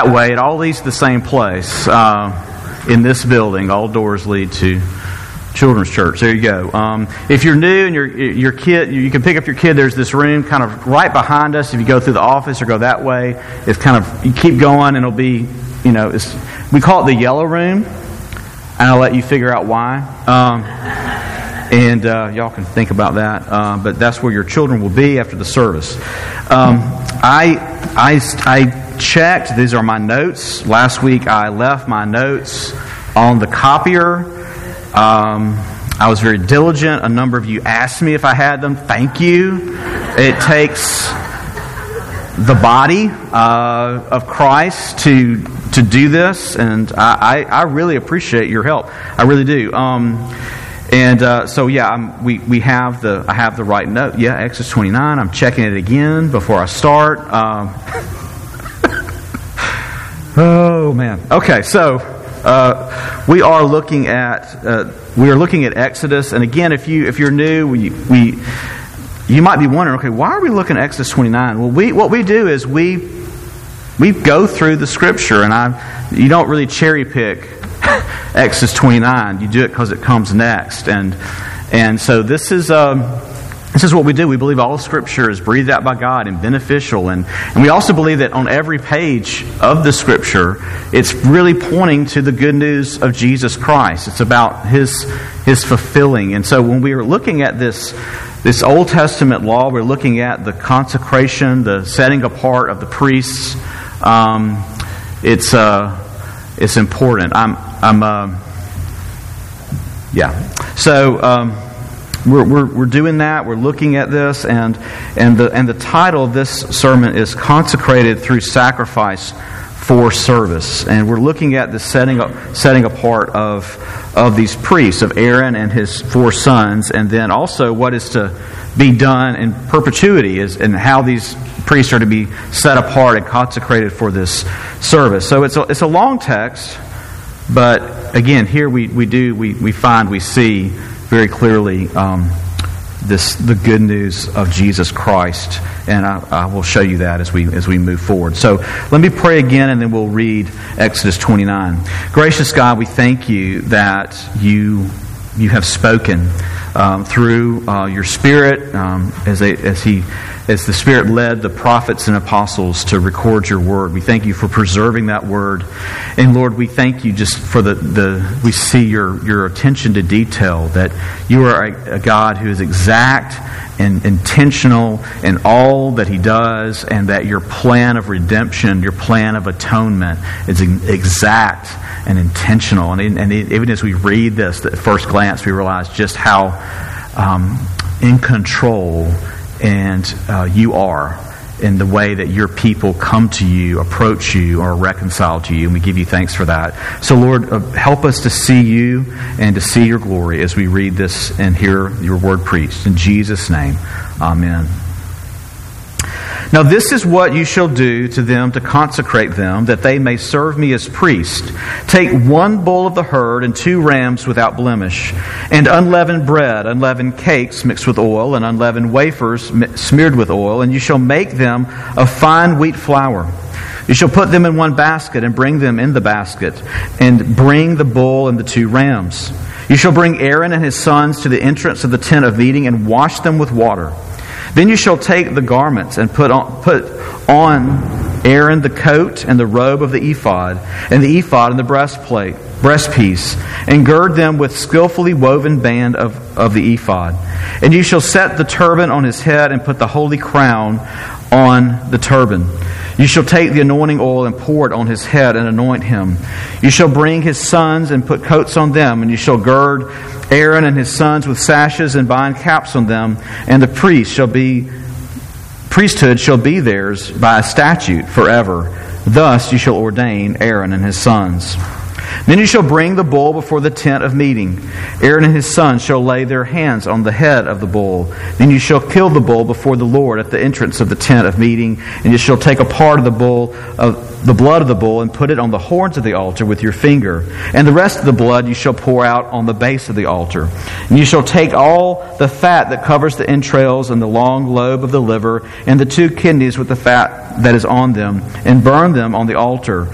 that way. It all leads to the same place. Uh, in this building, all doors lead to Children's Church. There you go. Um, if you're new and your your kid, you can pick up your kid. There's this room kind of right behind us. If you go through the office or go that way, it's kind of you keep going and it'll be you know we call it the yellow room, and I'll let you figure out why. Um, and uh, y'all can think about that. Uh, but that's where your children will be after the service. Um, I I I checked. These are my notes. Last week I left my notes on the copier. Um, I was very diligent. A number of you asked me if I had them. Thank you. It takes the body uh, of Christ to to do this, and I, I, really appreciate your help. I really do. Um, and uh, so yeah, I'm, we we have the I have the right note. Yeah, Exodus 29. I'm checking it again before I start. Um, Oh man. Okay, so uh, we are looking at uh, we are looking at Exodus, and again, if you if you're new, we, we you might be wondering, okay, why are we looking at Exodus 29? Well, we what we do is we we go through the Scripture, and I you don't really cherry pick Exodus 29. You do it because it comes next, and and so this is. Um, this is what we do. We believe all Scripture is breathed out by God and beneficial. And, and we also believe that on every page of the Scripture, it's really pointing to the good news of Jesus Christ. It's about His, His fulfilling. And so when we are looking at this, this Old Testament law, we're looking at the consecration, the setting apart of the priests. Um, it's, uh, it's important. I'm, I'm uh, yeah. So, um, we're, we're, we're doing that. We're looking at this, and, and, the, and the title of this sermon is Consecrated Through Sacrifice for Service. And we're looking at the setting, setting apart of, of these priests, of Aaron and his four sons, and then also what is to be done in perpetuity, is, and how these priests are to be set apart and consecrated for this service. So it's a, it's a long text, but again, here we, we do, we, we find, we see very clearly um, this the good news of Jesus Christ, and I, I, will show you that as we as we move forward. So let me pray again, and then we'll read Exodus 29. Gracious God, we thank you that you you have spoken um, through uh, your Spirit um, as, a, as he as the Spirit led the prophets and apostles to record your word. We thank you for preserving that word. And Lord, we thank you just for the, the we see your, your attention to detail, that you are a, a God who is exact and intentional in all that he does, and that your plan of redemption, your plan of atonement is exact and intentional. And, and even as we read this at first glance, we realize just how um, in control and uh, you are in the way that your people come to you, approach you, or reconcile to you. And we give you thanks for that. So, Lord, uh, help us to see you and to see your glory as we read this and hear your word preached. In Jesus' name, amen. Now, this is what you shall do to them to consecrate them, that they may serve me as priests. Take one bull of the herd and two rams without blemish, and unleavened bread, unleavened cakes mixed with oil, and unleavened wafers smeared with oil, and you shall make them of fine wheat flour. You shall put them in one basket and bring them in the basket, and bring the bull and the two rams. You shall bring Aaron and his sons to the entrance of the tent of meeting and wash them with water. Then you shall take the garments and put on, put on Aaron the coat and the robe of the ephod, and the ephod and the breastplate, breastpiece, and gird them with skillfully woven band of, of the ephod. And you shall set the turban on his head and put the holy crown on the turban. You shall take the anointing oil and pour it on his head and anoint him. You shall bring his sons and put coats on them, and you shall gird Aaron and his sons with sashes and bind caps on them, and the priest shall be priesthood shall be theirs by a statute forever. Thus you shall ordain Aaron and his sons. Then you shall bring the bull before the tent of meeting. Aaron and his sons shall lay their hands on the head of the bull. Then you shall kill the bull before the Lord at the entrance of the tent of meeting, and you shall take a part of the bull of the blood of the bull and put it on the horns of the altar with your finger. And the rest of the blood you shall pour out on the base of the altar. And you shall take all the fat that covers the entrails and the long lobe of the liver and the two kidneys with the fat that is on them and burn them on the altar.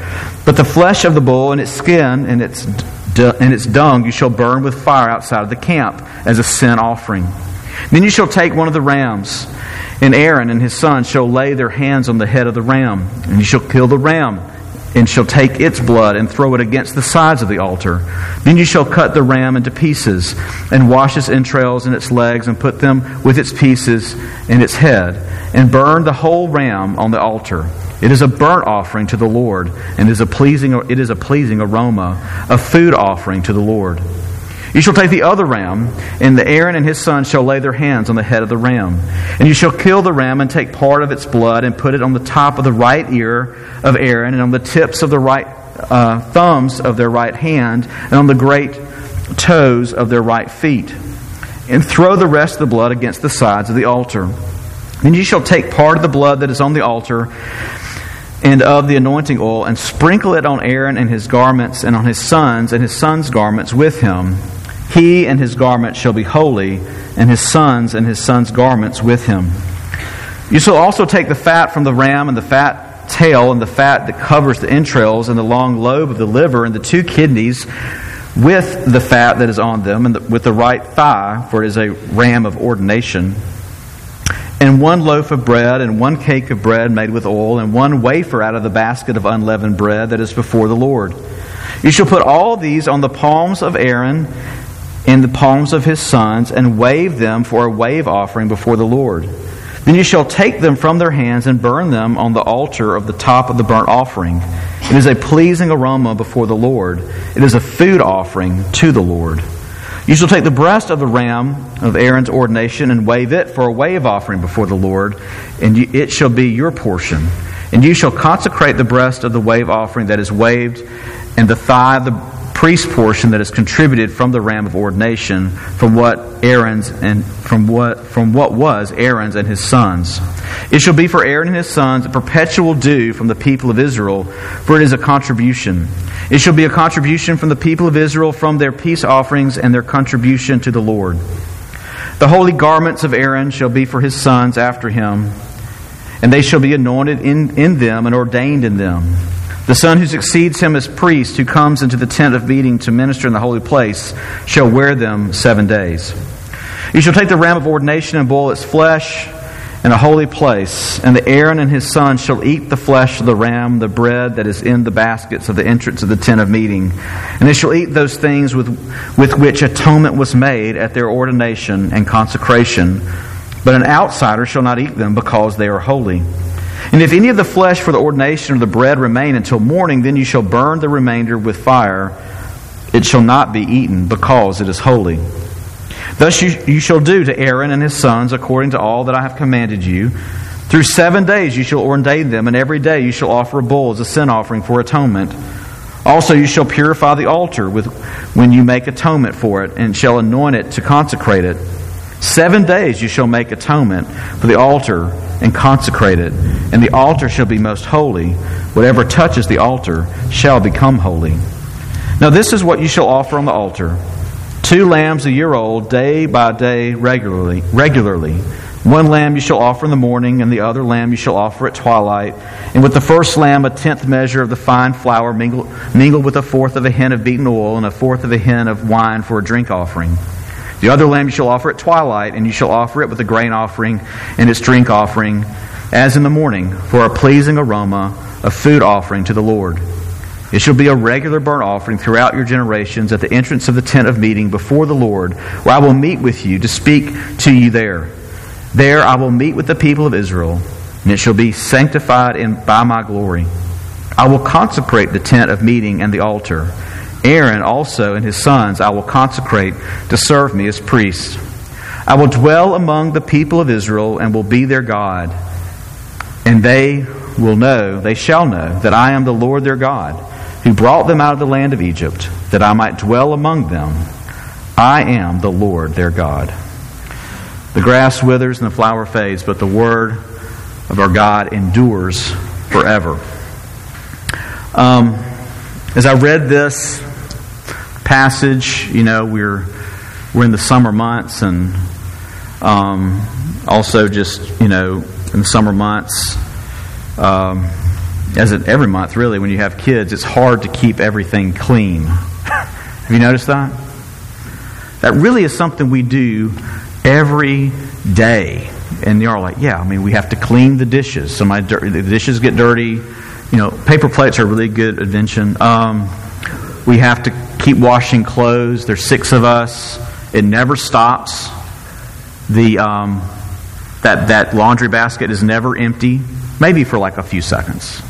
But the flesh of the bull and its skin and its, and its dung you shall burn with fire outside of the camp as a sin offering. Then you shall take one of the rams and Aaron and his sons shall lay their hands on the head of the ram, and you shall kill the ram, and shall take its blood and throw it against the sides of the altar. Then you shall cut the ram into pieces, and wash its entrails and its legs, and put them with its pieces and its head, and burn the whole ram on the altar. It is a burnt offering to the Lord, and is a pleasing, it is a pleasing aroma, a food offering to the Lord. You shall take the other ram, and the Aaron and his sons shall lay their hands on the head of the ram. And you shall kill the ram and take part of its blood and put it on the top of the right ear of Aaron and on the tips of the right uh, thumbs of their right hand and on the great toes of their right feet. And throw the rest of the blood against the sides of the altar. And you shall take part of the blood that is on the altar and of the anointing oil and sprinkle it on Aaron and his garments and on his sons and his sons' garments with him he and his garments shall be holy, and his sons and his sons' garments with him. You shall also take the fat from the ram and the fat tail and the fat that covers the entrails and the long lobe of the liver and the two kidneys with the fat that is on them and the, with the right thigh, for it is a ram of ordination. And one loaf of bread and one cake of bread made with oil and one wafer out of the basket of unleavened bread that is before the Lord. You shall put all these on the palms of Aaron in the palms of his sons and wave them for a wave offering before the Lord. Then you shall take them from their hands and burn them on the altar of the top of the burnt offering. It is a pleasing aroma before the Lord. It is a food offering to the Lord. You shall take the breast of the ram of Aaron's ordination and wave it for a wave offering before the Lord, and it shall be your portion. And you shall consecrate the breast of the wave offering that is waved, and the thigh of the priest portion that is contributed from the ram of ordination from what Aaron's and from what from what was Aaron's and his sons. It shall be for Aaron and his sons a perpetual due from the people of Israel, for it is a contribution. It shall be a contribution from the people of Israel from their peace offerings and their contribution to the Lord. The holy garments of Aaron shall be for his sons after him, and they shall be anointed in, in them and ordained in them. The son who succeeds him as priest, who comes into the tent of meeting to minister in the holy place, shall wear them seven days. You shall take the ram of ordination and boil its flesh in a holy place, and the Aaron and his sons shall eat the flesh of the ram, the bread that is in the baskets of the entrance of the tent of meeting. And they shall eat those things with, with which atonement was made at their ordination and consecration. But an outsider shall not eat them because they are holy. And if any of the flesh for the ordination of the bread remain until morning, then you shall burn the remainder with fire. It shall not be eaten, because it is holy. Thus you, you shall do to Aaron and his sons according to all that I have commanded you. Through seven days you shall ordain them, and every day you shall offer a bull as a sin offering for atonement. Also you shall purify the altar with, when you make atonement for it, and shall anoint it to consecrate it. Seven days you shall make atonement for the altar and consecrate it, and the altar shall be most holy. Whatever touches the altar shall become holy. Now, this is what you shall offer on the altar two lambs a year old, day by day, regularly. regularly. One lamb you shall offer in the morning, and the other lamb you shall offer at twilight. And with the first lamb, a tenth measure of the fine flour mingled, mingled with a fourth of a hin of beaten oil, and a fourth of a hin of wine for a drink offering. The other lamb you shall offer at twilight, and you shall offer it with a grain offering and its drink offering, as in the morning, for a pleasing aroma, a food offering to the Lord. It shall be a regular burnt offering throughout your generations at the entrance of the tent of meeting before the Lord, where I will meet with you to speak to you there. There I will meet with the people of Israel, and it shall be sanctified in, by my glory. I will consecrate the tent of meeting and the altar Aaron also and his sons I will consecrate to serve me as priests. I will dwell among the people of Israel and will be their God. And they will know, they shall know, that I am the Lord their God, who brought them out of the land of Egypt, that I might dwell among them. I am the Lord their God. The grass withers and the flower fades, but the word of our God endures forever. Um, as I read this passage, you know, we're we're in the summer months, and um, also just you know in the summer months, um, as in every month really, when you have kids, it's hard to keep everything clean. have you noticed that? That really is something we do every day. And you're like, yeah, I mean, we have to clean the dishes. So my the dishes get dirty. You know, paper plates are a really good invention. Um, we have to keep washing clothes. There's six of us. It never stops. The um, that that laundry basket is never empty. Maybe for like a few seconds.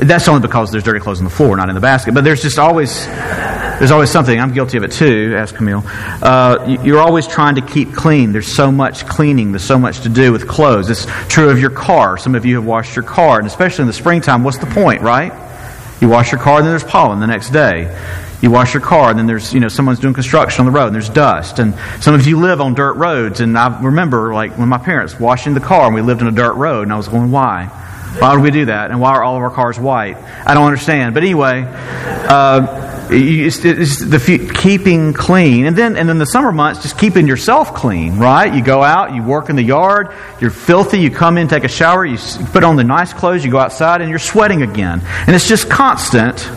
That's only because there's dirty clothes on the floor, not in the basket. But there's just always there's always something. I'm guilty of it too. Ask Camille. Uh, you're always trying to keep clean. There's so much cleaning. There's so much to do with clothes. It's true of your car. Some of you have washed your car, and especially in the springtime. What's the point, right? You wash your car, and then there's pollen the next day. You wash your car, and then there's you know someone's doing construction on the road, and there's dust. And some of you live on dirt roads, and I remember like when my parents washing the car, and we lived on a dirt road, and I was going, why? Why would we do that? And why are all of our cars white? I don't understand. But anyway, uh, it's, it's the keeping clean, and then and then the summer months, just keeping yourself clean, right? You go out, you work in the yard, you're filthy, you come in, take a shower, you put on the nice clothes, you go outside, and you're sweating again, and it's just constant,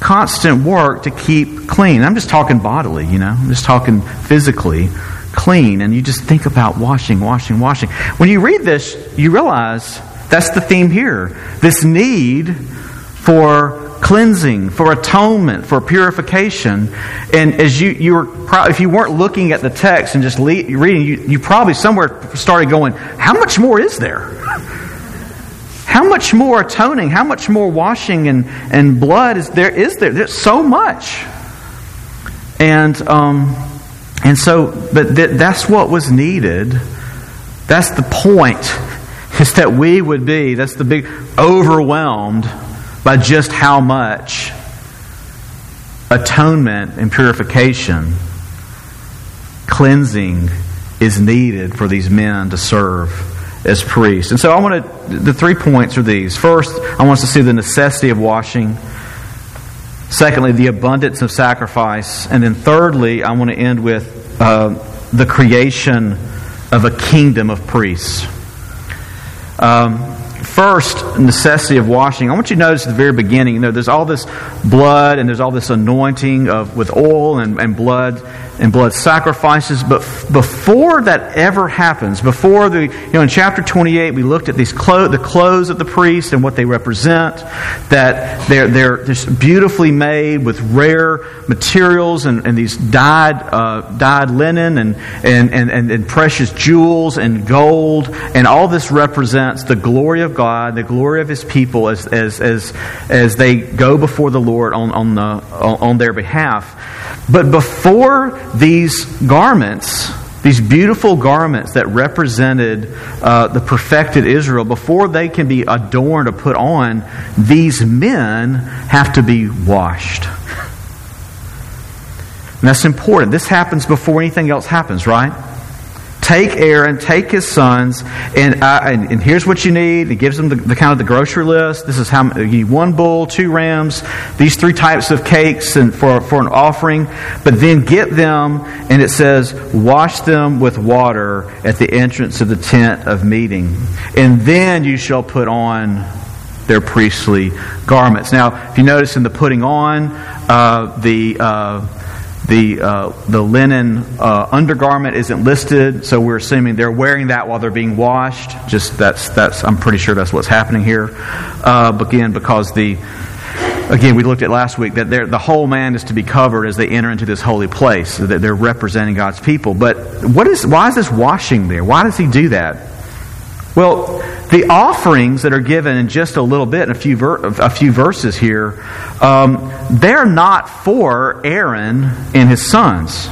constant work to keep clean. I'm just talking bodily, you know, I'm just talking physically clean, and you just think about washing, washing, washing. When you read this, you realize that's the theme here. This need for cleansing, for atonement, for purification. And as you, you were, if you weren't looking at the text and just reading, you, you probably somewhere started going, how much more is there? How much more atoning, how much more washing and, and blood is there? Is there? There's so much. And, um, and so, but th- that's what was needed. That's the point, is that we would be, that's the big, overwhelmed by just how much atonement and purification, cleansing is needed for these men to serve as priests. And so I want to, the three points are these. First, I want us to see the necessity of washing. Secondly, the abundance of sacrifice. And then thirdly, I want to end with uh, the creation of a kingdom of priests. Um, first necessity of washing, I want you to notice at the very beginning, you know, there's all this blood and there's all this anointing of with oil and, and blood and blood sacrifices. But before that ever happens, before the, you know, in chapter 28, we looked at these clo- the clothes of the priest and what they represent, that they're, they're just beautifully made with rare materials and, and these dyed, uh, dyed linen and, and, and, and precious jewels and gold. And all this represents the glory of God, the glory of His people as, as, as, as they go before the Lord on, on, the, on their behalf. But before these garments, these beautiful garments that represented uh, the perfected Israel, before they can be adorned or put on, these men have to be washed. And that's important. This happens before anything else happens, right? Take Aaron, take his sons, and, uh, and, and, here's what you need. It gives them the, the, kind of the grocery list. This is how you need one bull, two rams, these three types of cakes, and for for an offering. But then get them, and it says, wash them with water at the entrance of the tent of meeting, and then you shall put on their priestly garments. Now, if you notice in the putting on, uh, the uh, the, uh, the linen uh, undergarment isn't listed, so we're assuming they're wearing that while they're being washed. Just that's, that's I'm pretty sure that's what's happening here. Uh, again, because the again we looked at last week that the whole man is to be covered as they enter into this holy place, that they're representing God's people. But what is why is this washing there? Why does he do that? Well, the offerings that are given in just a little bit, in a few, ver- a few verses here, um, they're not for Aaron and his sons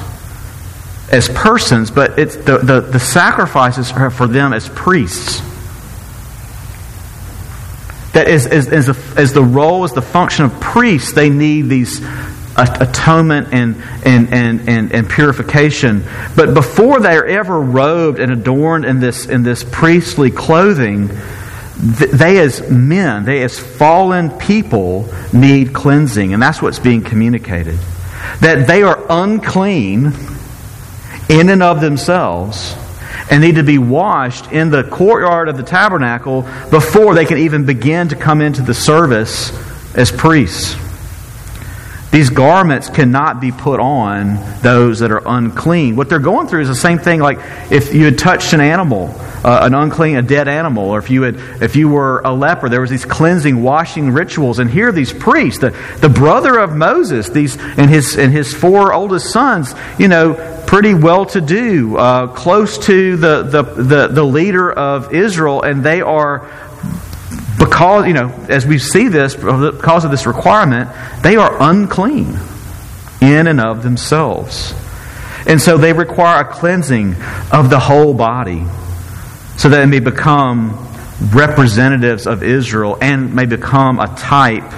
as persons, but it's the, the, the sacrifices are for them as priests. That is, as, as, the, as the role, as the function of priests, they need these atonement and, and, and, and, and purification. But before they are ever robed and adorned in this, in this priestly clothing, they as men, they as fallen people need cleansing, and that's what's being communicated. That they are unclean in and of themselves and need to be washed in the courtyard of the tabernacle before they can even begin to come into the service as priests. These garments cannot be put on those that are unclean. What they're going through is the same thing like if you had touched an animal, uh, an unclean, a dead animal, or if you, had, if you were a leper, there was these cleansing, washing rituals. And here these priests, the, the brother of Moses, these, and, his, and his four oldest sons, you know, pretty well to do, uh, close to the, the, the, the leader of Israel, and they are because, you know, as we see this, because of this requirement, they are unclean in and of themselves. And so they require a cleansing of the whole body so that it may become representatives of Israel and may become a type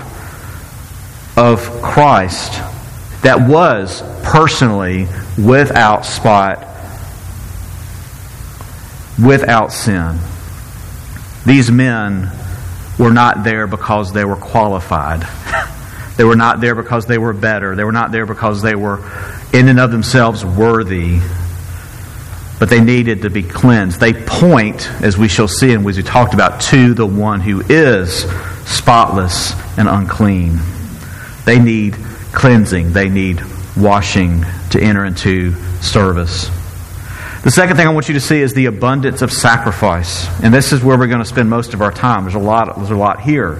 of Christ that was personally without spot, without sin. These men were not there because they were qualified. they were not there because they were better. They were not there because they were, in and of themselves, worthy. But they needed to be cleansed. They point, as we shall see and as we talked about, to the one who is spotless and unclean. They need cleansing. They need washing to enter into service. The second thing I want you to see is the abundance of sacrifice. And this is where we're going to spend most of our time. There's a lot, there's a lot here.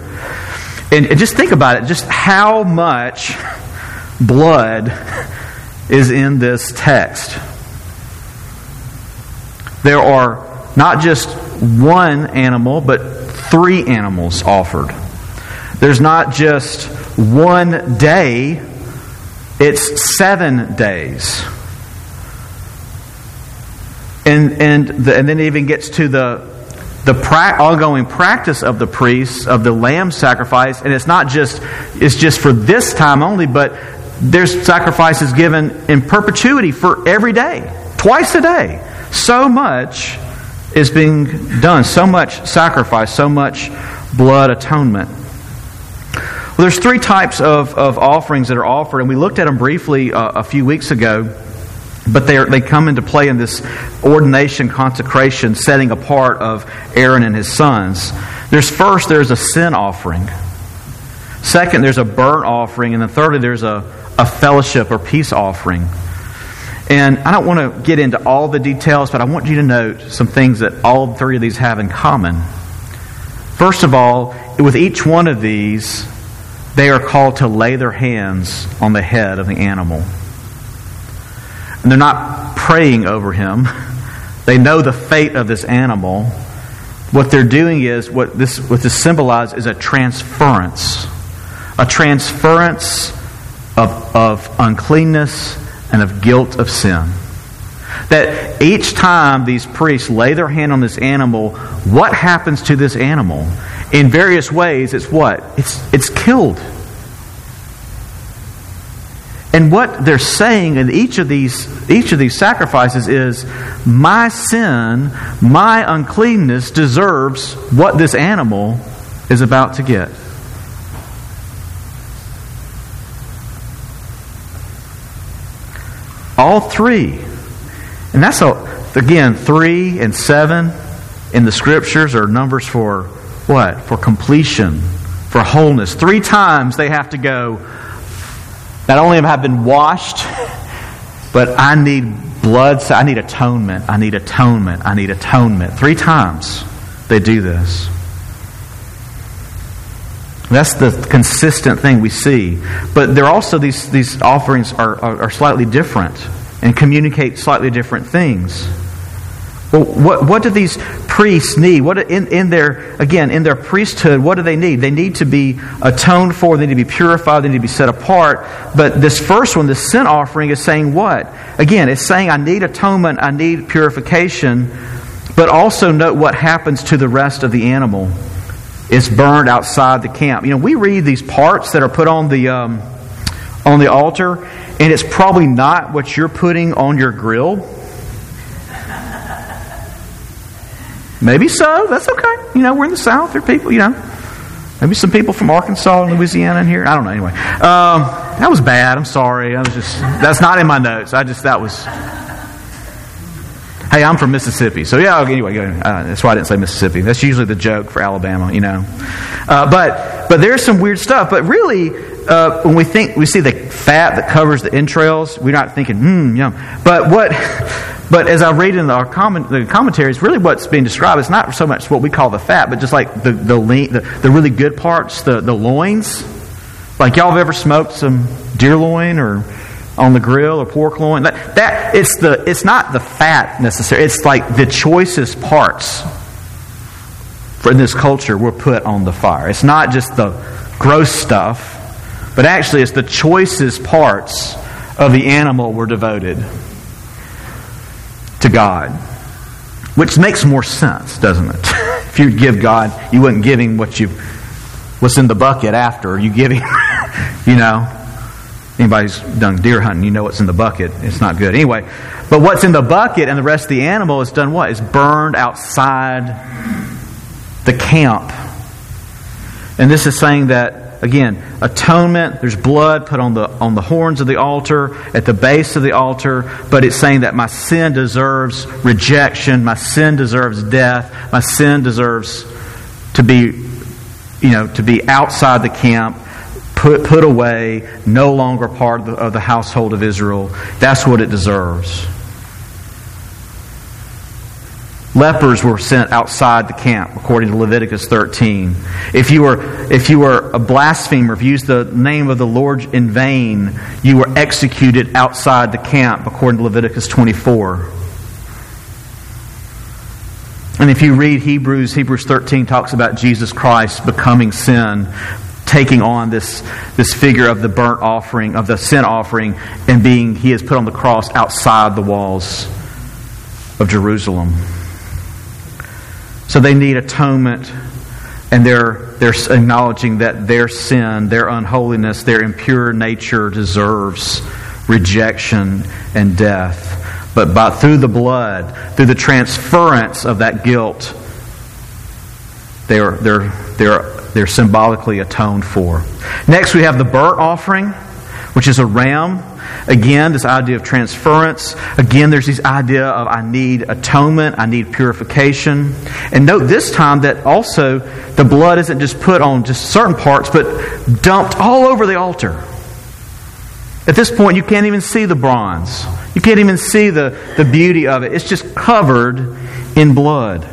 And, and just think about it just how much blood is in this text. There are not just one animal, but three animals offered. There's not just one day, it's seven days and and the, and then it even gets to the the pra- ongoing practice of the priests of the lamb sacrifice, and it's not just it's just for this time only, but there's sacrifices given in perpetuity for every day, twice a day. So much is being done, so much sacrifice, so much blood atonement. Well, there's three types of, of offerings that are offered, and we looked at them briefly uh, a few weeks ago. But they, are, they come into play in this ordination, consecration, setting apart of Aaron and his sons. There's first, there's a sin offering. Second, there's a burnt offering. And then thirdly, there's a, a fellowship or peace offering. And I don't want to get into all the details, but I want you to note some things that all three of these have in common. First of all, with each one of these, they are called to lay their hands on the head of the animal. And they're not praying over him. They know the fate of this animal. What they're doing is, what this, what this symbolizes is a transference. A transference of, of uncleanness and of guilt of sin. That each time these priests lay their hand on this animal, what happens to this animal? In various ways, it's what? It's, it's killed. And what they're saying in each of these each of these sacrifices is my sin, my uncleanness deserves what this animal is about to get. All three. And that's a, again 3 and 7 in the scriptures are numbers for what? For completion, for wholeness. Three times they have to go not only have I been washed, but I need blood. I need atonement. I need atonement. I need atonement. Three times they do this. That's the consistent thing we see. But there are also these, these offerings are, are, are slightly different and communicate slightly different things. Well, what, what do these priests need? What in, in their again in their priesthood, what do they need? They need to be atoned for. They need to be purified. They need to be set apart. But this first one, the sin offering, is saying what? Again, it's saying I need atonement. I need purification. But also note what happens to the rest of the animal. It's burned outside the camp. You know, we read these parts that are put on the um, on the altar, and it's probably not what you're putting on your grill Maybe so. That's okay. You know, we're in the South. There are people, you know. Maybe some people from Arkansas and Louisiana in here. I don't know. Anyway, um, that was bad. I'm sorry. I was just that's not in my notes. I just that was. Hey, I'm from Mississippi, so yeah. Anyway, uh, that's why I didn't say Mississippi. That's usually the joke for Alabama, you know. Uh, but but there's some weird stuff. But really, uh, when we think we see the fat that covers the entrails, we're not thinking, hmm, yum. But what but as I read in the, comment, the commentaries, really what's being described is not so much what we call the fat, but just like the the, lean, the, the really good parts, the, the loins. Like y'all have ever smoked some deer loin or on the grill or pork loin? That, that it's the it's not the fat necessarily. It's like the choicest parts for this culture were put on the fire. It's not just the gross stuff, but actually it's the choicest parts of the animal were devoted to God. Which makes more sense, doesn't it? if you give God, you wouldn't give him what you what's in the bucket after. You give him, you know. Anybody's done deer hunting, you know what's in the bucket. It's not good. Anyway, but what's in the bucket and the rest of the animal is done what? Is burned outside the camp. And this is saying that again, atonement, there's blood put on the, on the horns of the altar, at the base of the altar, but it's saying that my sin deserves rejection, my sin deserves death, my sin deserves to be, you know, to be outside the camp, put, put away, no longer part of the, of the household of Israel. That's what it deserves. Lepers were sent outside the camp, according to Leviticus 13. If you were, if you were a blasphemer, if you used the name of the Lord in vain, you were executed outside the camp, according to Leviticus 24. And if you read Hebrews, Hebrews 13 talks about Jesus Christ becoming sin, taking on this, this figure of the burnt offering, of the sin offering, and being, he is put on the cross outside the walls of Jerusalem. So they need atonement, and they're, they're acknowledging that their sin, their unholiness, their impure nature deserves rejection and death. But by, through the blood, through the transference of that guilt, they're, they're, they're, they're symbolically atoned for. Next, we have the burnt offering, which is a ram Again, this idea of transference. Again, there's this idea of I need atonement, I need purification. And note this time that also the blood isn't just put on just certain parts, but dumped all over the altar. At this point, you can't even see the bronze. You can't even see the, the beauty of it. It's just covered in blood.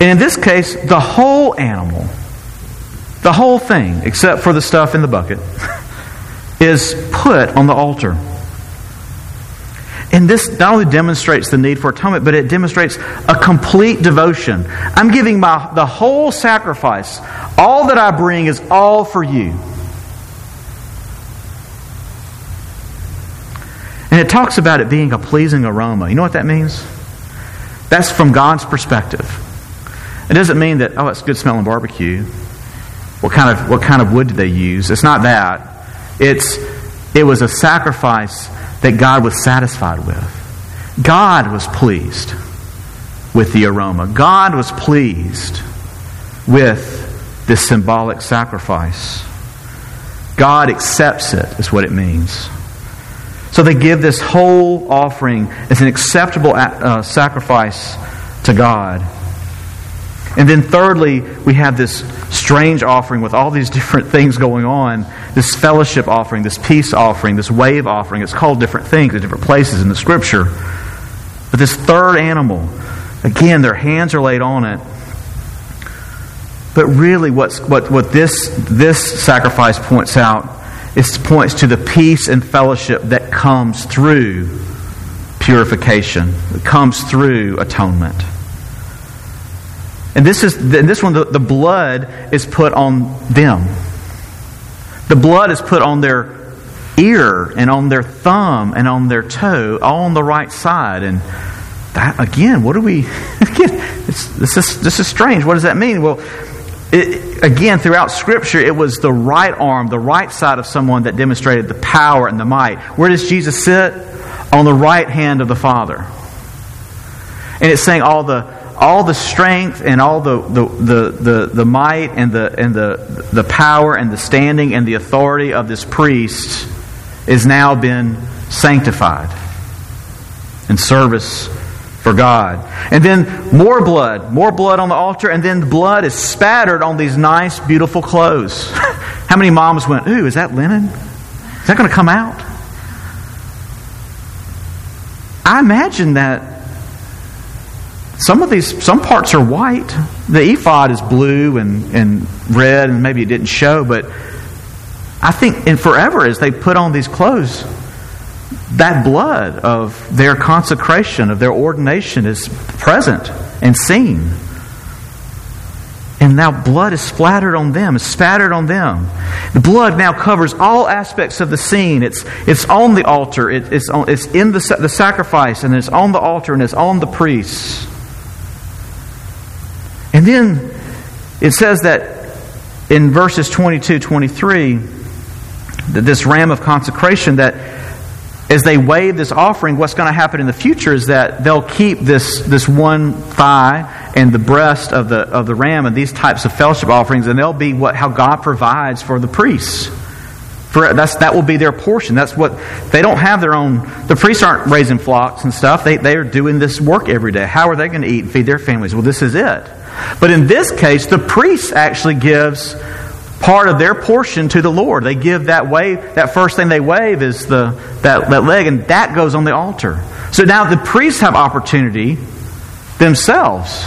And in this case, the whole animal, the whole thing, except for the stuff in the bucket, is put on the altar. And this not only demonstrates the need for atonement, but it demonstrates a complete devotion. I'm giving my the whole sacrifice. All that I bring is all for you. And it talks about it being a pleasing aroma. You know what that means? That's from God's perspective. It doesn't mean that, oh, it's good smelling barbecue. What kind of, what kind of wood do they use? It's not that. It's, it was a sacrifice that God was satisfied with. God was pleased with the aroma. God was pleased with this symbolic sacrifice. God accepts it, is what it means. So they give this whole offering as an acceptable uh, sacrifice to God. And then, thirdly, we have this strange offering with all these different things going on this fellowship offering, this peace offering, this wave offering. It's called different things in different places in the Scripture. But this third animal, again, their hands are laid on it. But really, what's, what, what this, this sacrifice points out is points to the peace and fellowship that comes through purification, that comes through atonement. And this is and this one, the, the blood is put on them. The blood is put on their ear and on their thumb and on their toe, all on the right side. And that again, what do we? Again, this is this is strange. What does that mean? Well, it, again, throughout Scripture, it was the right arm, the right side of someone that demonstrated the power and the might. Where does Jesus sit? On the right hand of the Father. And it's saying all the all the strength and all the, the, the, the, the might and, the, and the, the power and the standing and the authority of this priest is now been sanctified in service for God. And then more blood, more blood on the altar, and then the blood is spattered on these nice, beautiful clothes. How many moms went, Ooh, is that linen? Is that going to come out? I imagine that some of these, some parts are white. The ephod is blue and, and red, and maybe it didn't show, but I think, and forever as they put on these clothes, that blood of their consecration, of their ordination is present and seen. And now blood is splattered on them, is spattered on them. The blood now covers all aspects of the scene. It's, it's on the altar, it, it's, on, it's in the, the sacrifice, and it's on the altar, and it's on the priests. And then it says that in verses 22 23, that this ram of consecration, that as they wave this offering, what's going to happen in the future is that they'll keep this, this one thigh and the breast of the, of the ram and these types of fellowship offerings, and they'll be what, how God provides for the priests. For that's, that will be their portion. That's what they don't have their own. The priests aren't raising flocks and stuff. They, they are doing this work every day. How are they going to eat and feed their families? Well, this is it. But in this case, the priest actually gives part of their portion to the Lord. They give that wave, that first thing they wave is the that, that leg, and that goes on the altar. So now the priests have opportunity themselves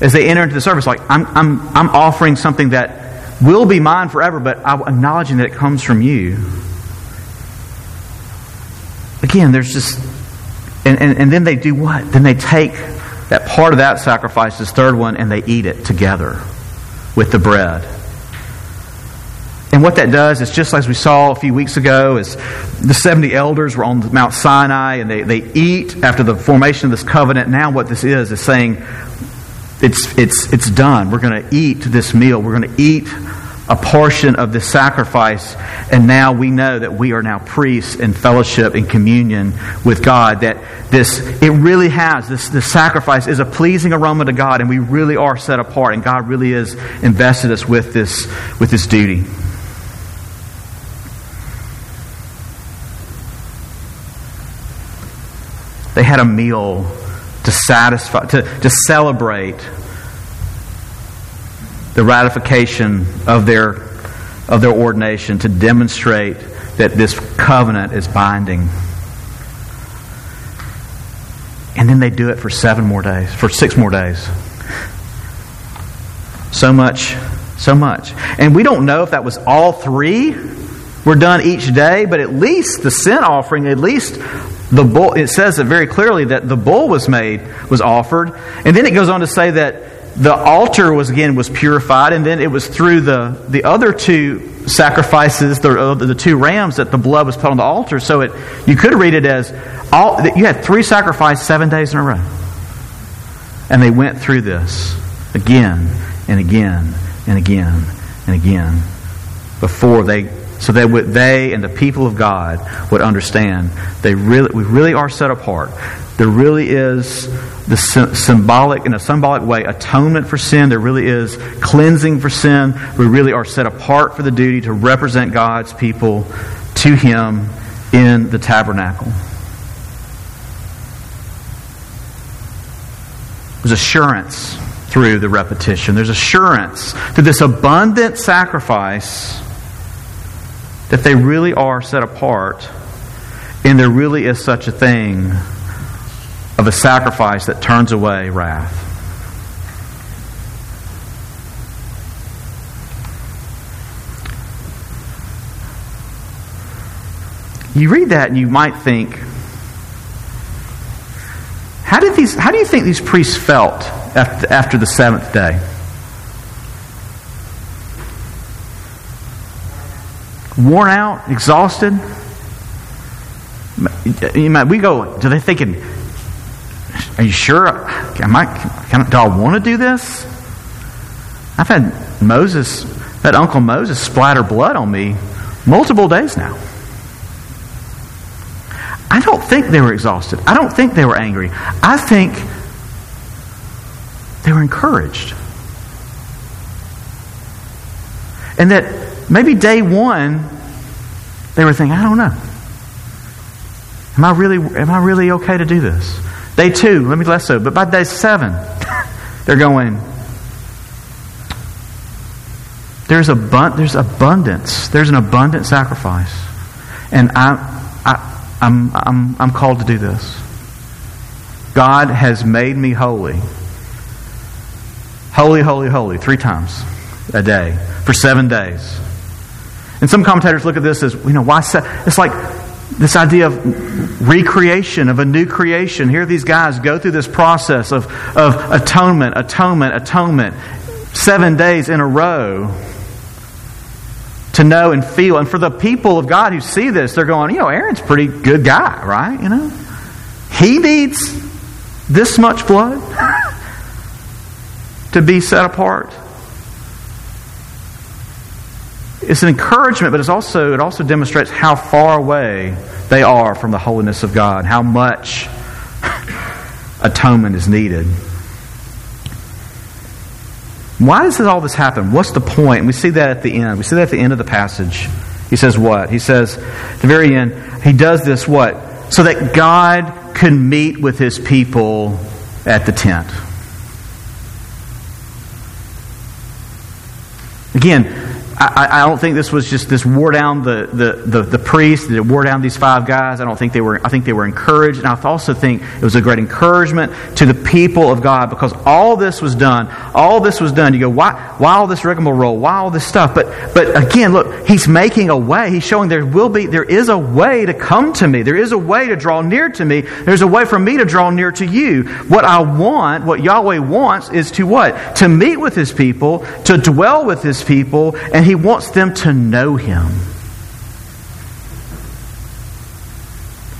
as they enter into the service. Like, I'm, I'm, I'm offering something that will be mine forever, but I'm acknowledging that it comes from you. Again, there's just, and, and, and then they do what? Then they take that part of that sacrifice, this third one, and they eat it together with the bread. And what that does is just as we saw a few weeks ago, is the 70 elders were on Mount Sinai and they, they eat after the formation of this covenant. Now what this is is saying it's, it's, it's done. We're going to eat this meal. We're going to eat a portion of the sacrifice, and now we know that we are now priests in fellowship and communion with God. That this it really has this this sacrifice is a pleasing aroma to God, and we really are set apart, and God really is invested us with this with this duty. They had a meal to satisfy to, to celebrate the ratification of their, of their ordination to demonstrate that this covenant is binding. And then they do it for seven more days, for six more days. So much, so much. And we don't know if that was all three were done each day, but at least the sin offering, at least the bull, it says it very clearly that the bull was made, was offered. And then it goes on to say that the altar was again was purified, and then it was through the the other two sacrifices, the uh, the two rams, that the blood was put on the altar. So it you could read it as all that you had three sacrifices seven days in a row, and they went through this again and again and again and again before they so that they and the people of God would understand they really we really are set apart. There really is the symbolic, in a symbolic way, atonement for sin. There really is cleansing for sin. We really are set apart for the duty to represent God's people to Him in the tabernacle. There's assurance through the repetition. There's assurance through this abundant sacrifice that they really are set apart, and there really is such a thing of a sacrifice that turns away wrath. You read that and you might think, how, did these, how do you think these priests felt after, after the seventh day? Worn out, exhausted? We go, do they thinking, are you sure? Am I, can, do I want to do this? I've had Moses, that Uncle Moses splatter blood on me multiple days now. I don't think they were exhausted. I don't think they were angry. I think they were encouraged. And that maybe day one, they were thinking, I don't know. Am I really, am I really okay to do this? Day two, let me less so. But by day seven, they're going, there's, abund- there's abundance. There's an abundant sacrifice. And I, I, I'm, I'm, I'm called to do this. God has made me holy. Holy, holy, holy, three times a day for seven days. And some commentators look at this as, you know, why? It's like this idea of recreation, of a new creation. Here these guys go through this process of, of atonement, atonement, atonement, seven days in a row to know and feel. And for the people of God who see this, they're going, you know, Aaron's a pretty good guy, right? You know? He needs this much blood to be set apart. It's an encouragement, but it's also, it also demonstrates how far away they are from the holiness of God, how much atonement is needed. Why does all this happen? What's the point? And we see that at the end. We see that at the end of the passage. He says what? He says, at the very end, he does this what? So that God could meet with his people at the tent. Again, I, I, don't think this was just this wore down the, the, the, the priest, it wore down these five guys. I don't think they were, I think they were encouraged. And I also think it was a great encouragement to the people of God because all this was done. All this was done. You go, why, why all this rigmarole? Why all this stuff? But, but again, look, he's making a way. He's showing there will be, there is a way to come to me. There is a way to draw near to me. There's a way for me to draw near to you. What I want, what Yahweh wants is to what? To meet with his people, to dwell with his people, and and He wants them to know Him.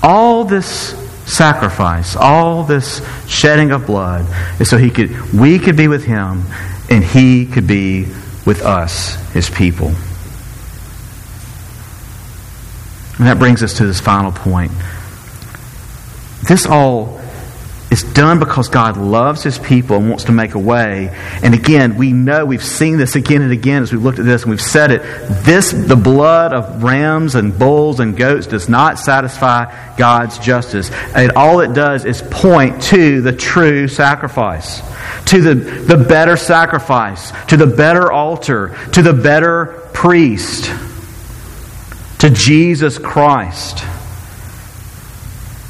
All this sacrifice, all this shedding of blood, is so He could, we could be with Him, and He could be with us, His people. And that brings us to this final point. This all it's done because God loves his people and wants to make a way. And again, we know, we've seen this again and again as we've looked at this and we've said it. This, the blood of rams and bulls and goats does not satisfy God's justice. And all it does is point to the true sacrifice, to the, the better sacrifice, to the better altar, to the better priest, to Jesus Christ.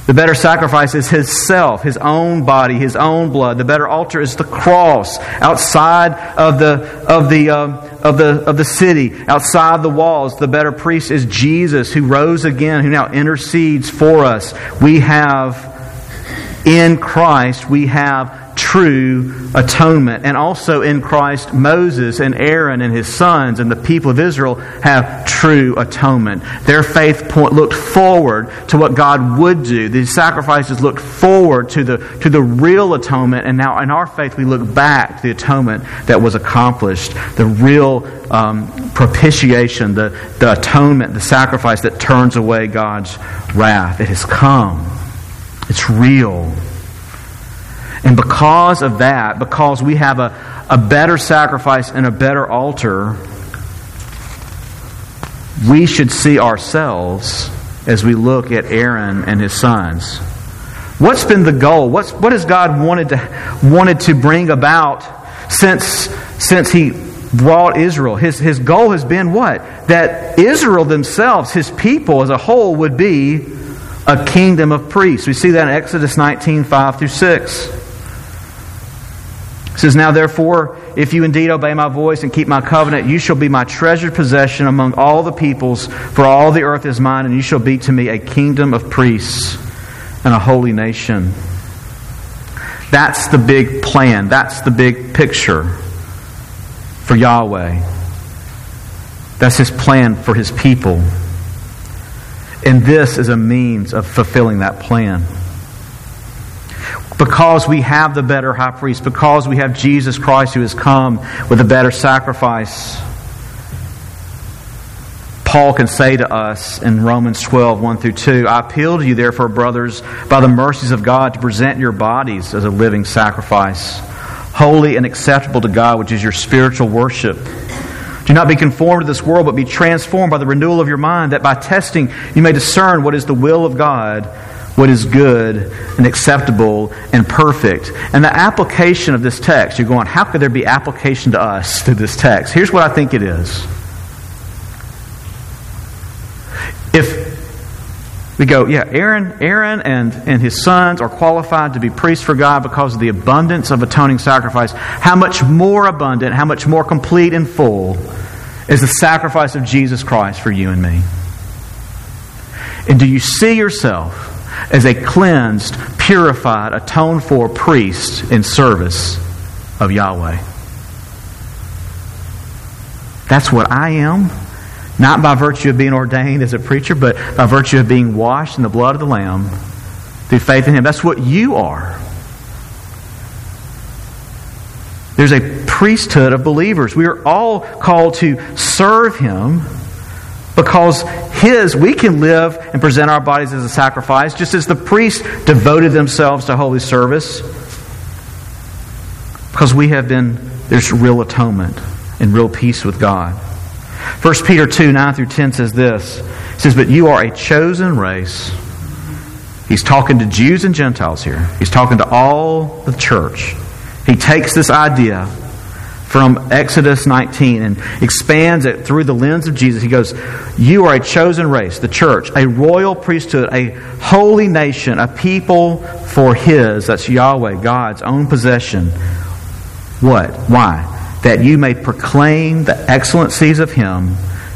The better sacrifice is his self, his own body, his own blood. The better altar is the cross outside of the, of the, uh, of the, of the city, outside the walls. The better priest is Jesus who rose again, who now intercedes for us. We have, in Christ, we have true atonement. And also in Christ, Moses and Aaron and his sons and the people of Israel have true atonement. Their faith point looked forward to what God would do. These sacrifices looked forward to the, to the real atonement. And now in our faith, we look back to the atonement that was accomplished, the real um, propitiation, the, the atonement, the sacrifice that turns away God's wrath. It has come. It's real. And because of that, because we have a, a better sacrifice and a better altar, we should see ourselves as we look at Aaron and his sons. What's been the goal? What's, what has God wanted to, wanted to bring about since, since He brought Israel? His, his goal has been what? That Israel themselves, His people as a whole, would be a kingdom of priests. We see that in Exodus 19 5 through 6. Says, Now therefore, if you indeed obey my voice and keep my covenant, you shall be my treasured possession among all the peoples, for all the earth is mine, and you shall be to me a kingdom of priests and a holy nation. That's the big plan. That's the big picture for Yahweh. That's his plan for his people. And this is a means of fulfilling that plan because we have the better high priest, because we have Jesus Christ who has come with a better sacrifice. Paul can say to us in Romans 12, 1 through 2, I appeal to you, therefore, brothers, by the mercies of God, to present your bodies as a living sacrifice, holy and acceptable to God, which is your spiritual worship. Do not be conformed to this world, but be transformed by the renewal of your mind, that by testing you may discern what is the will of God, what is good and acceptable and perfect. And the application of this text, you're going, how could there be application to us through this text? Here's what I think it is. If we go, yeah, Aaron, Aaron and, and his sons are qualified to be priests for God because of the abundance of atoning sacrifice. How much more abundant, how much more complete and full is the sacrifice of Jesus Christ for you and me? And do you see yourself as a cleansed, purified, atoned for priest in service of Yahweh? That's what I am. Not by virtue of being ordained as a preacher, but by virtue of being washed in the blood of the Lamb through faith in Him. That's what you are. There's a priesthood of believers. We are all called to serve Him because His, we can live and present our bodies as a sacrifice, just as the priests devoted themselves to holy service. Because we have been, there's real atonement and real peace with God. 1 Peter 2 9 through 10 says this It says, But you are a chosen race. He's talking to Jews and Gentiles here. He's talking to all the church. He takes this idea from Exodus 19 and expands it through the lens of Jesus. He goes, You are a chosen race, the church, a royal priesthood, a holy nation, a people for His, that's Yahweh, God's own possession. What? Why? that you may proclaim the excellencies of him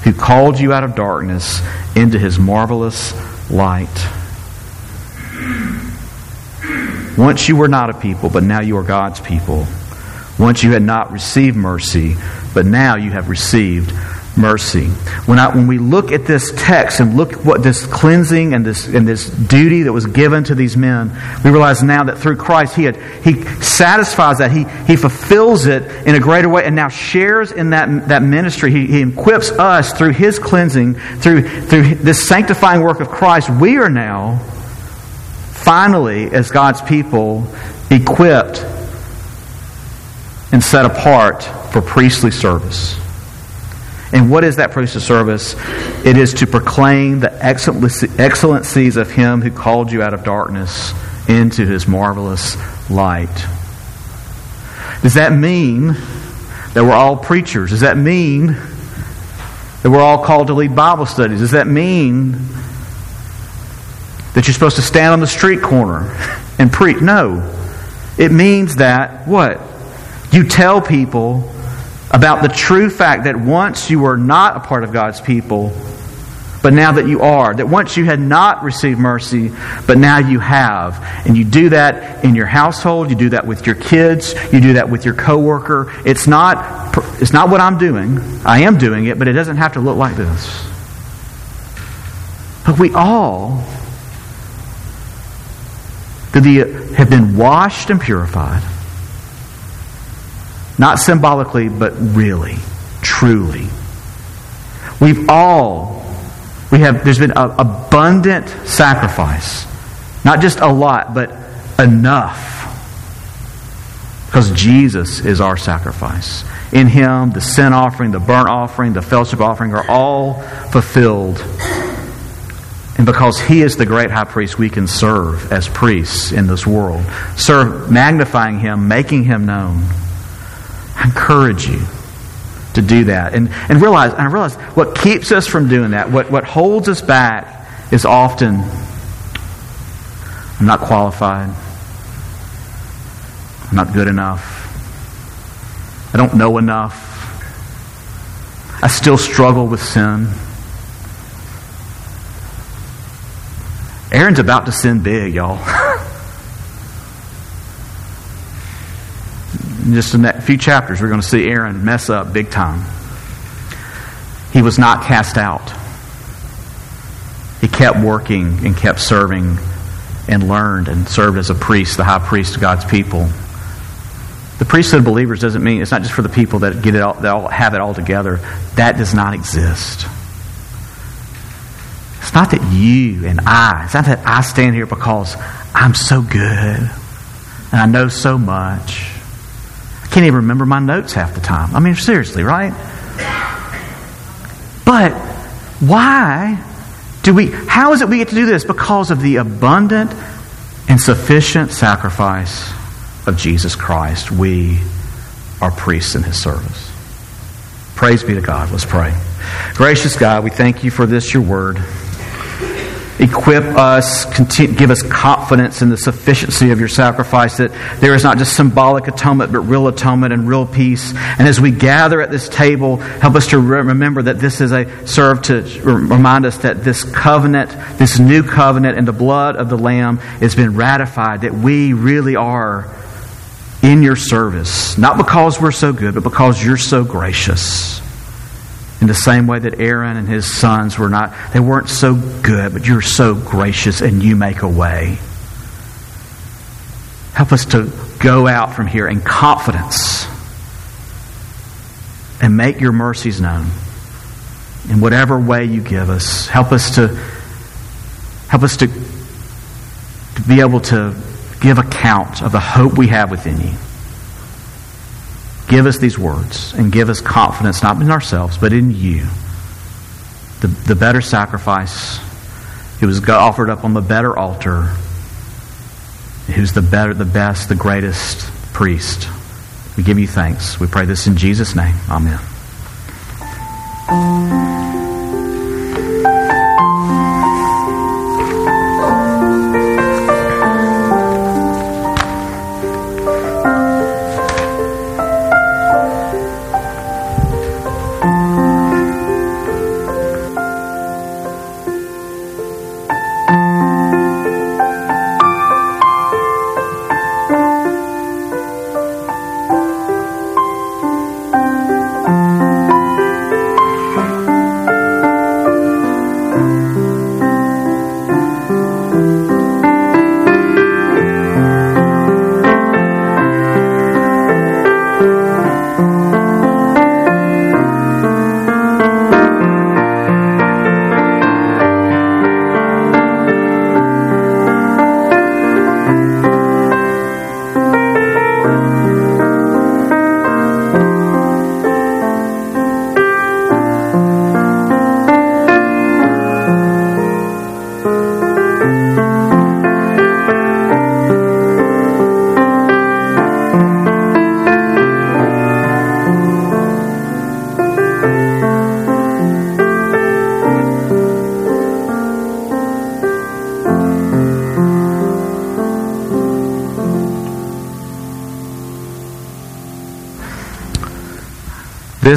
who called you out of darkness into his marvelous light. Once you were not a people, but now you are God's people. Once you had not received mercy, but now you have received mercy. When, I, when we look at this text and look at what this cleansing and this, and this duty that was given to these men, we realize now that through Christ he, had, he satisfies that. He, he fulfills it in a greater way and now shares in that, that ministry. He, he equips us through his cleansing, through, through this sanctifying work of Christ. We are now, finally, as God's people, equipped and set apart for priestly service. And what is that priestly service? It is to proclaim the excellencies of Him who called you out of darkness into His marvelous light. Does that mean that we're all preachers? Does that mean that we're all called to lead Bible studies? Does that mean that you're supposed to stand on the street corner and preach? No. It means that what? You tell people about the true fact that once you were not a part of God's people, but now that you are, that once you had not received mercy, but now you have. And you do that in your household, you do that with your kids, you do that with your coworker. It's not it's not what I'm doing. I am doing it, but it doesn't have to look like this. But we all have been washed and purified not symbolically, but really, truly. We've all, we have, there's been an abundant sacrifice. Not just a lot, but enough. Because Jesus is our sacrifice. In Him, the sin offering, the burnt offering, the fellowship offering are all fulfilled. And because He is the great high priest, we can serve as priests in this world. Serve magnifying Him, making Him known. I encourage you to do that. And, and realize, and I realize what keeps us from doing that, what, what holds us back is often I'm not qualified. I'm not good enough. I don't know enough. I still struggle with sin. Aaron's about to sin big, y'all. in just a few chapters, we're going to see Aaron mess up big time. He was not cast out. He kept working and kept serving and learned and served as a priest, the high priest of God's people. The priesthood of believers doesn't mean it's not just for the people that get it all, that all have it all together. That does not exist. It's not that you and I, it's not that I stand here because I'm so good and I know so much. I can't even remember my notes half the time. I mean, seriously, right? But why do we, how is it we get to do this? Because of the abundant and sufficient sacrifice of Jesus Christ. We are priests in his service. Praise be to God. Let's pray. Gracious God, we thank you for this, your word equip us, give us confidence in the sufficiency of your sacrifice, that there is not just symbolic atonement, but real atonement and real peace. And as we gather at this table, help us to remember that this is a serve to remind us that this covenant, this new covenant and the blood of the Lamb has been ratified, that we really are in your service, not because we're so good, but because you're so gracious. In the same way that Aaron and his sons were not, they weren't so good, but you're so gracious and you make a way. Help us to go out from here in confidence and make your mercies known in whatever way you give us. Help us to help us to, to be able to give account of the hope we have within you. Give us these words and give us confidence, not in ourselves, but in you. The, the better sacrifice. It was offered up on the better altar. Who's the better, the best, the greatest priest. We give you thanks. We pray this in Jesus' name. Amen.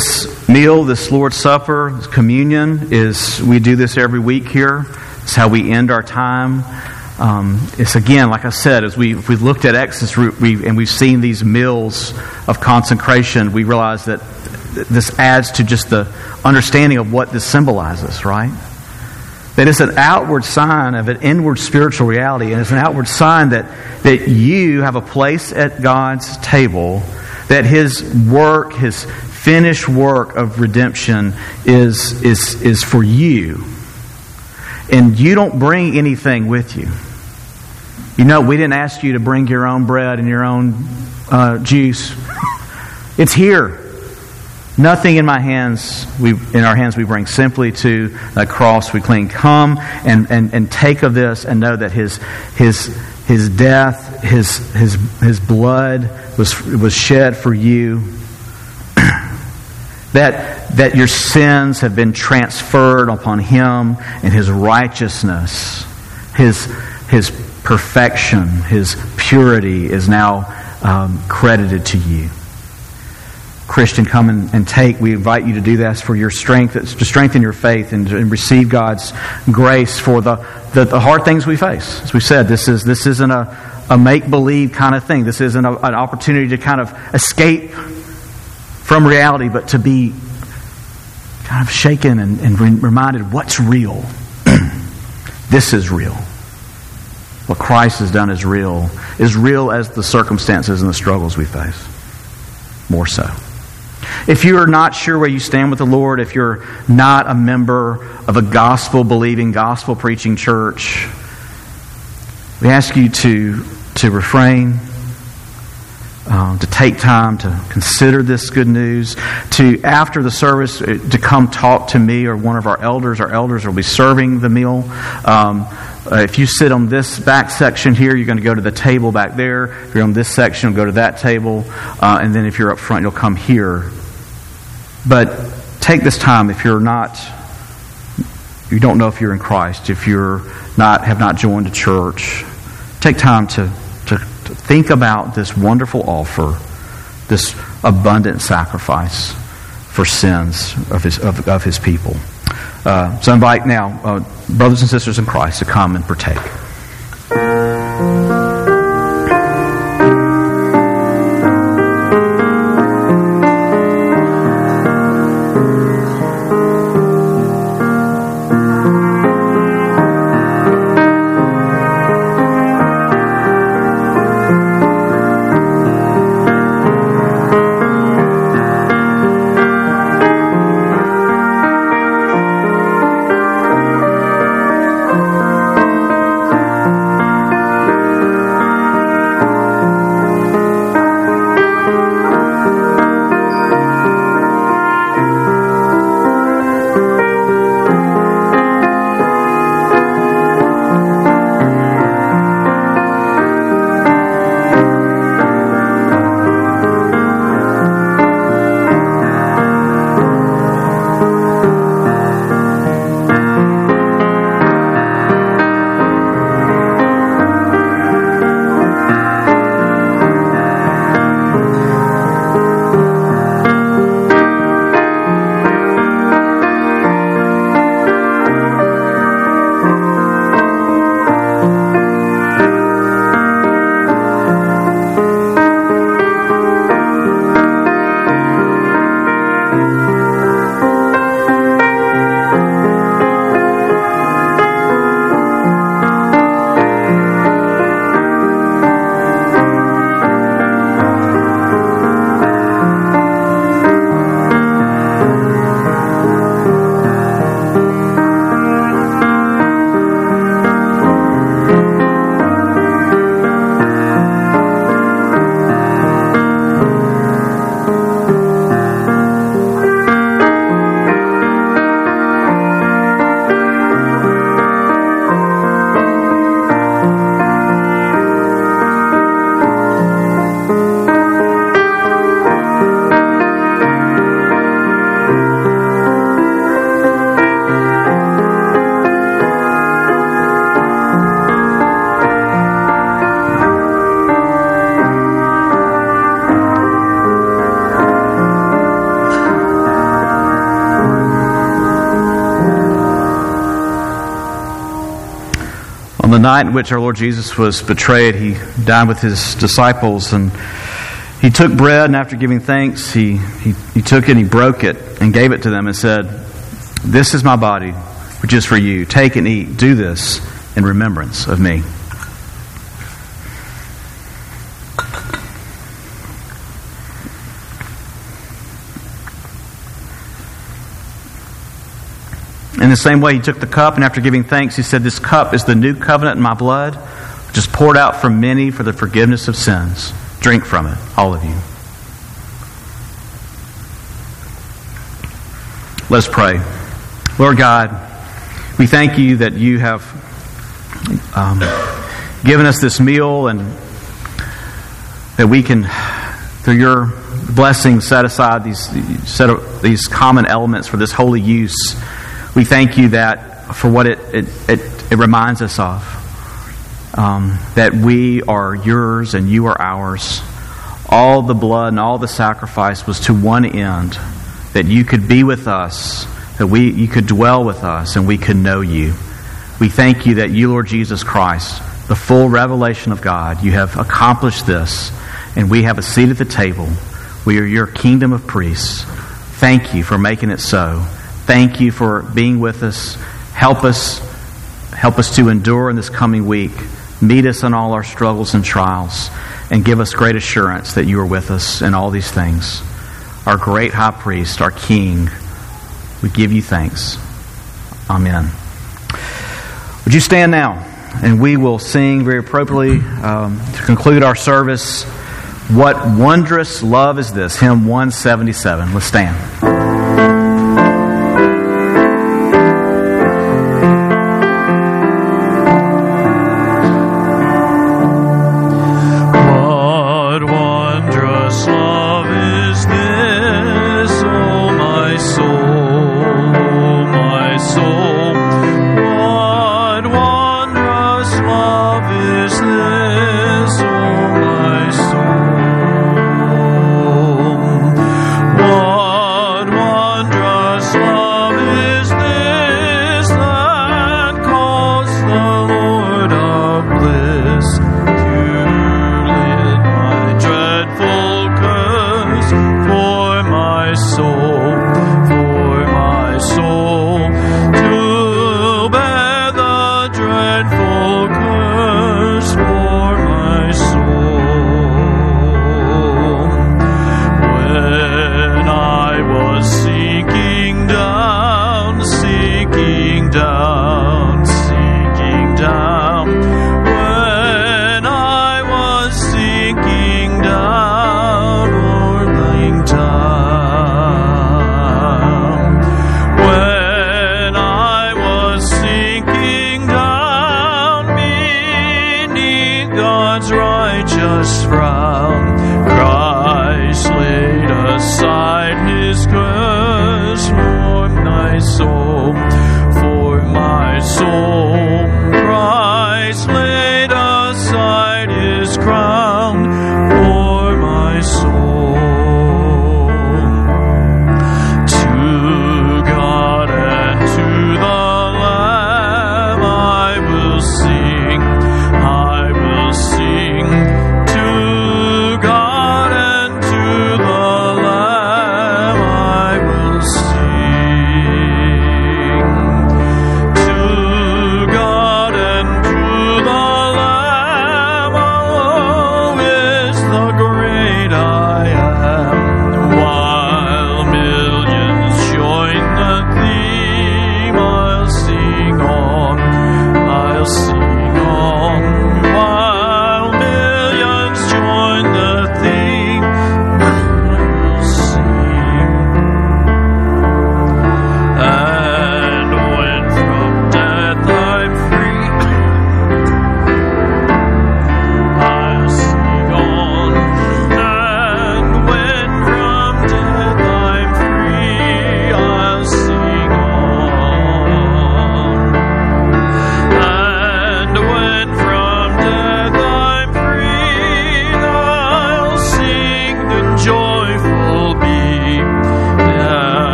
This meal, this Lord's Supper, this communion, is we do this every week here. It's how we end our time. Um, it's again, like I said, as we we looked at Exodus we, and we've seen these meals of consecration, we realize that this adds to just the understanding of what this symbolizes, right? That it's an outward sign of an inward spiritual reality, and it's an outward sign that, that you have a place at God's table, that His work, His finished work of redemption is, is, is for you. And you don't bring anything with you. You know, we didn't ask you to bring your own bread and your own uh, juice. It's here. Nothing in my hands, we, in our hands, we bring simply to the cross we cling. Come and, and, and take of this and know that his, his, his death, his, his, his blood was, was shed for you that, that your sins have been transferred upon him and his righteousness, his, his perfection, his purity is now um, credited to you. Christian, come and, and, take. We invite you to do this for your strength, to strengthen your faith and, and receive God's grace for the, the, the, hard things we face. As we said, this, is, this isn't a, a make believe kind of thing. This isn't a, an opportunity to kind of escape from reality, but to be kind of shaken and, and reminded what's real. this is real. What Christ has done is real, as real as the circumstances and the struggles we face. More so. If you are not sure where you stand with the Lord, if you're not a member of a gospel believing, gospel preaching church, we ask you to, to refrain, um, to take time to consider this good news, to, after the service, uh, to come talk to me or one of our elders. Our elders will be serving the meal. Um, uh, if you sit on this back section here, you're going to go to the table back there. If you're on this section, you'll go to that table. Uh, and then if you're up front, you'll come here. But take this time if you're not, you don't know if you're in Christ, if you're not, have not joined a church, take time to, think about this wonderful offer, this abundant sacrifice for sins of his, of, of his people. Uh, so I invite now uh, brothers and sisters in Christ to come and partake. Night in which our Lord Jesus was betrayed, he dined with his disciples and he took bread and after giving thanks, he, he, he took it and he broke it and gave it to them and said, This is my body, which is for you. Take and eat. Do this in remembrance of me. In the same way, he took the cup, and after giving thanks, he said, This cup is the new covenant in my blood, which is poured out for many for the forgiveness of sins. Drink from it, all of you. Let's pray. Lord God, we thank you that you have um, given us this meal and that we can, through your blessing, set aside these, set these common elements for this holy use we thank you that for what it, it, it, it reminds us of. Um, that we are yours and you are ours. All the blood and all the sacrifice was to one end that you could be with us, that we, you could dwell with us, and we could know you. We thank you that you, Lord Jesus Christ, the full revelation of God, you have accomplished this, and we have a seat at the table. We are your kingdom of priests. Thank you for making it so. Thank you for being with us. Help us. Help us to endure in this coming week. Meet us in all our struggles and trials. And give us great assurance that you are with us in all these things. our great high priest, our king. We give you thanks. Amen. Would you stand now? And we will sing very appropriately um, to conclude our service. What wondrous love is this? Hymn 177. Let's stand.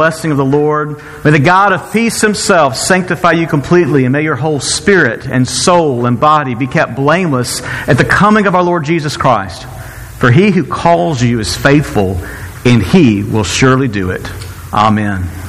Blessing of the Lord. May the God of peace himself sanctify you completely, and may your whole spirit and soul and body be kept blameless at the coming of our Lord Jesus Christ. For he who calls you is faithful, and he will surely do it. Amen.